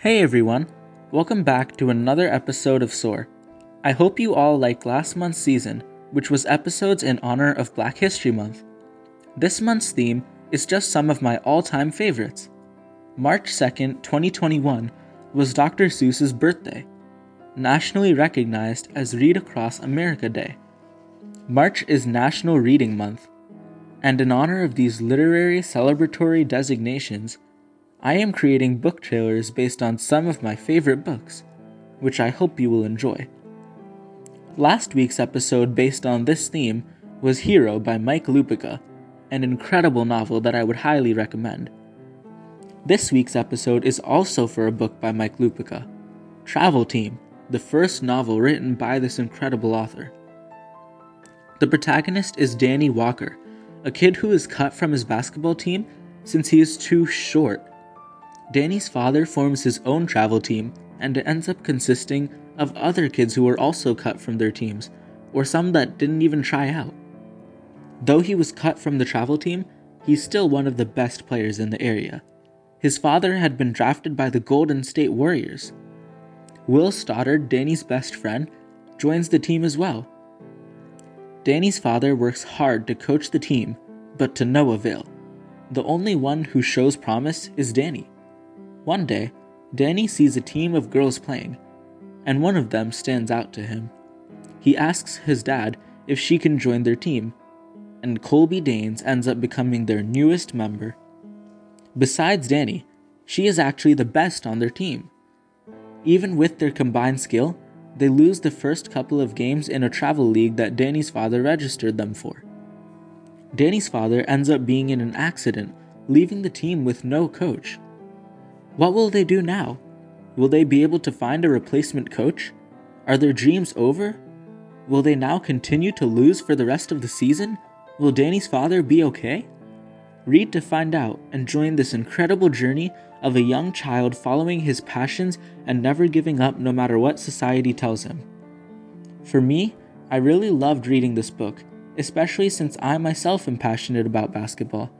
Hey everyone, welcome back to another episode of SOAR. I hope you all liked last month's season, which was episodes in honor of Black History Month. This month's theme is just some of my all time favorites. March 2nd, 2021 was Dr. Seuss's birthday, nationally recognized as Read Across America Day. March is National Reading Month, and in honor of these literary celebratory designations, I am creating book trailers based on some of my favorite books, which I hope you will enjoy. Last week's episode, based on this theme, was Hero by Mike Lupica, an incredible novel that I would highly recommend. This week's episode is also for a book by Mike Lupica Travel Team, the first novel written by this incredible author. The protagonist is Danny Walker, a kid who is cut from his basketball team since he is too short. Danny's father forms his own travel team, and it ends up consisting of other kids who were also cut from their teams, or some that didn't even try out. Though he was cut from the travel team, he's still one of the best players in the area. His father had been drafted by the Golden State Warriors. Will Stoddard, Danny's best friend, joins the team as well. Danny's father works hard to coach the team, but to no avail. The only one who shows promise is Danny. One day, Danny sees a team of girls playing, and one of them stands out to him. He asks his dad if she can join their team, and Colby Danes ends up becoming their newest member. Besides Danny, she is actually the best on their team. Even with their combined skill, they lose the first couple of games in a travel league that Danny's father registered them for. Danny's father ends up being in an accident, leaving the team with no coach. What will they do now? Will they be able to find a replacement coach? Are their dreams over? Will they now continue to lose for the rest of the season? Will Danny's father be okay? Read to find out and join this incredible journey of a young child following his passions and never giving up no matter what society tells him. For me, I really loved reading this book, especially since I myself am passionate about basketball.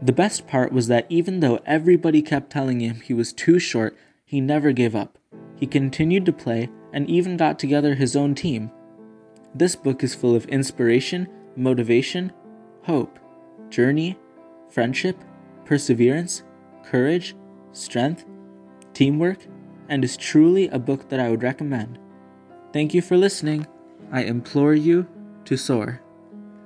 The best part was that even though everybody kept telling him he was too short, he never gave up. He continued to play and even got together his own team. This book is full of inspiration, motivation, hope, journey, friendship, perseverance, courage, strength, teamwork, and is truly a book that I would recommend. Thank you for listening. I implore you to soar.